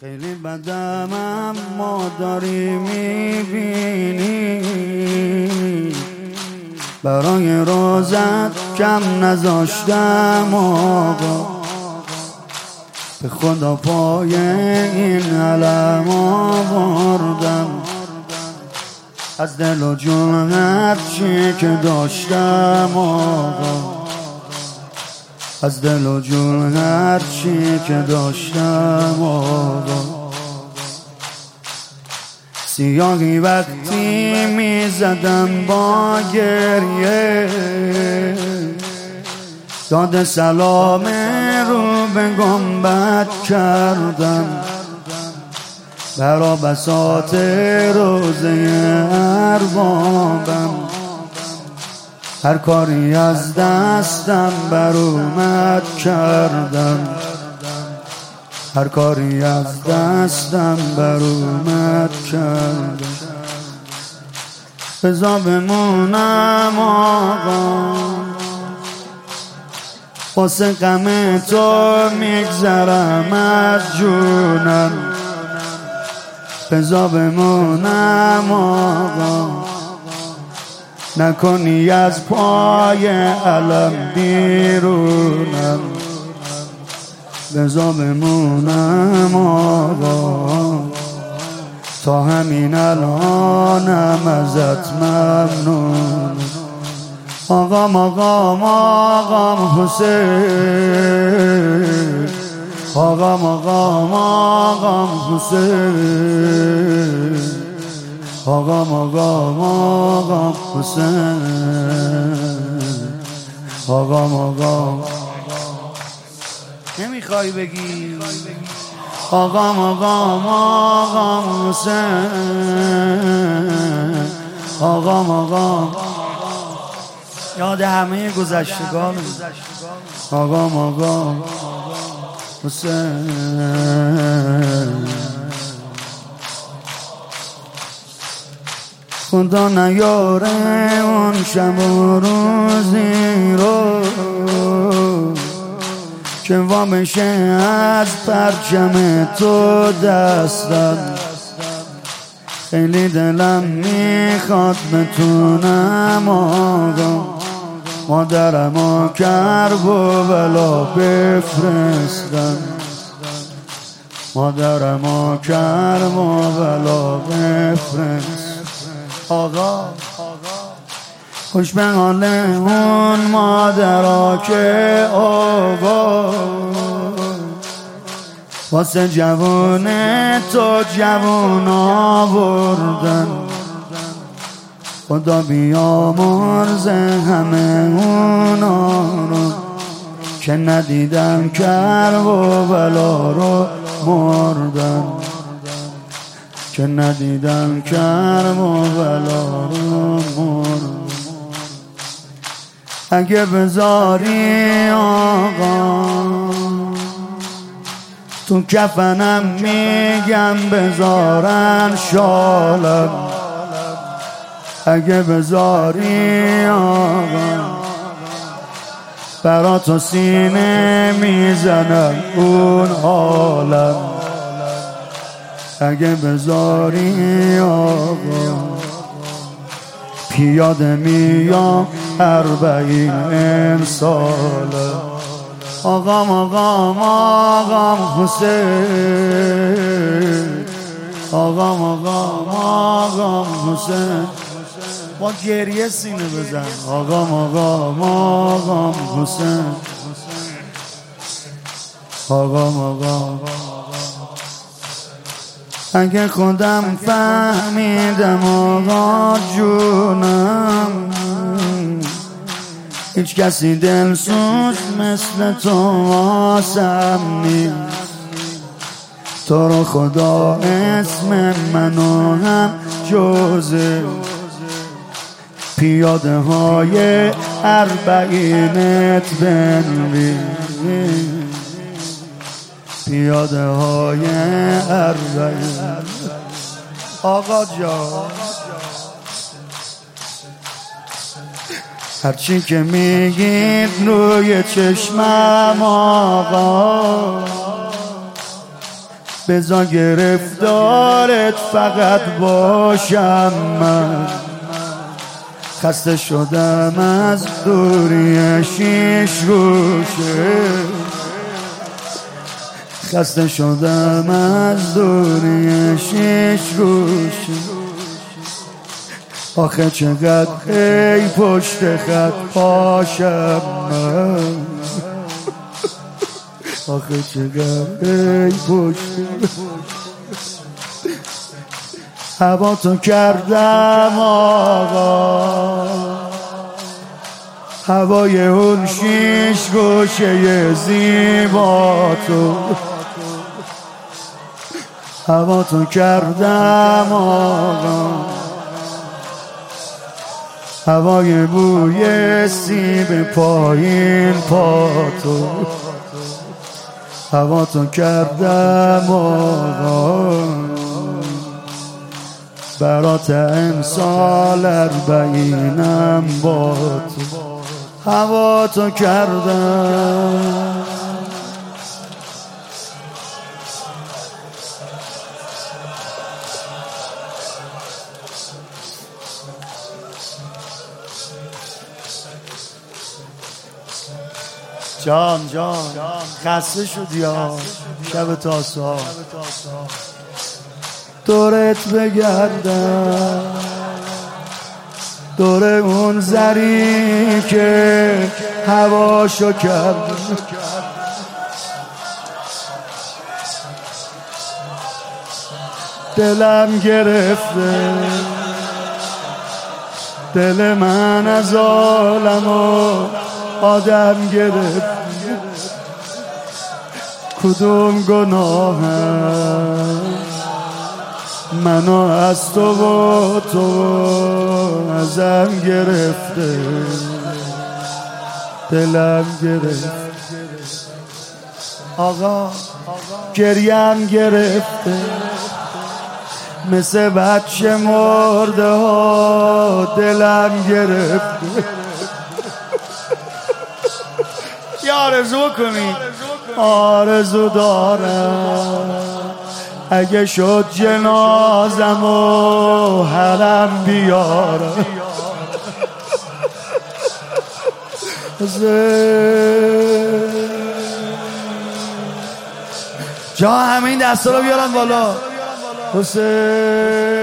خیلی بدم اما داری می‌بینی. برای روزت کم نذاشتم آقا. به خدا پای این علم آوردم. از دل و جون هرچی که داشتم آقا. از دل و جون هر چی که داشتم آقا سیاهی وقتی می‌زدم با گریه داد سلام رو به گنبت کردم. برا بساط روزه اربابم. هر کاری از دستم بر اومد کردم. هر کاری از دستم بر اومد کردم. بزا بمونم آقا. واسه غم تو میگذرم از جونم. بزا بمونم آقا. نکنی از پای علم بیرونم. بزا بمونم آقا. تا همین الانم ازت ممنون آقا آقا آقا حسین. آقا آقا آقا حسین. آقا آقا آقا حسین. آقا آقا نمی‌خوای بگی؟ آقا آقا آقا حسین. آقا آقا یاد همه گذشتگان. آقا آقا حسین. خدا نیاره اون شب و روزی رو. که وامشه از پرچم تو دستم خیلی دلم می‌خواد بتونم آقا مادرم و کرب و بلا بفرستم. مادرم و کرب و بلا بفرستم. آقا خوش به حال اون مادرا که آقا واسه جوون تو جوون آوردن. خدا بیامرز همه اونا رو. که ندیدم کرب و بلا رو مردن. که ندیدم کرم و بلا رو اگه بذاری آقا تو کفنم میگم بذارن شالم اگه بذاری آقا برا تو سینه می‌زنم اون حالم اگه بذاری آقا پیاده میام اربعین ساله آقا آقا آقا حسین. آقا آقا آقا حسین. با گریه سینه بزن. آقا آقا آقا حسین. آقا آقا اگه خودم فهمیدم آقا جونم هیچ کسی دلسوز مثل تو واسم نیست. تو رو خدا اسم منو هم جوزه پیاده های اربعینت بنویس. پیاده های ارزایی آقا جان. هرچی که میگید روی چشمم آقا. بزا گرفتارت فقط باشم من. خسته شدم از دوری شیش گوشه خسته شدم از دوری شیش گوشه. آخه چقدر ای پشت خط پاشم من. آخه چقدر ای پشت هوا تو کردم آقا. هوای اون شیش گوشه زیبا تو هوا تو کردم آقا. هوای بوی سیب پایین پاتو هوا تو کردم آقا. برات امسال اربعینم با تو. هوا تو کردم. جان جان. خسته شدی یا شب تاسا دورت بگردم. دور اون زری که هواشو کرد دلم گرفته. دل من از عالم آدم گرفت. کدوم گناهم منو از تو و تو ازم گرفته؟ دلم گرفت. آقا گریم گرفته. مثل بچه مرده ها دلم گرفته. آرزو کنی آرزو دارم. اگه شد جنازم و حرم بیارم. جا همین دستا رو بیارم بالا. حسین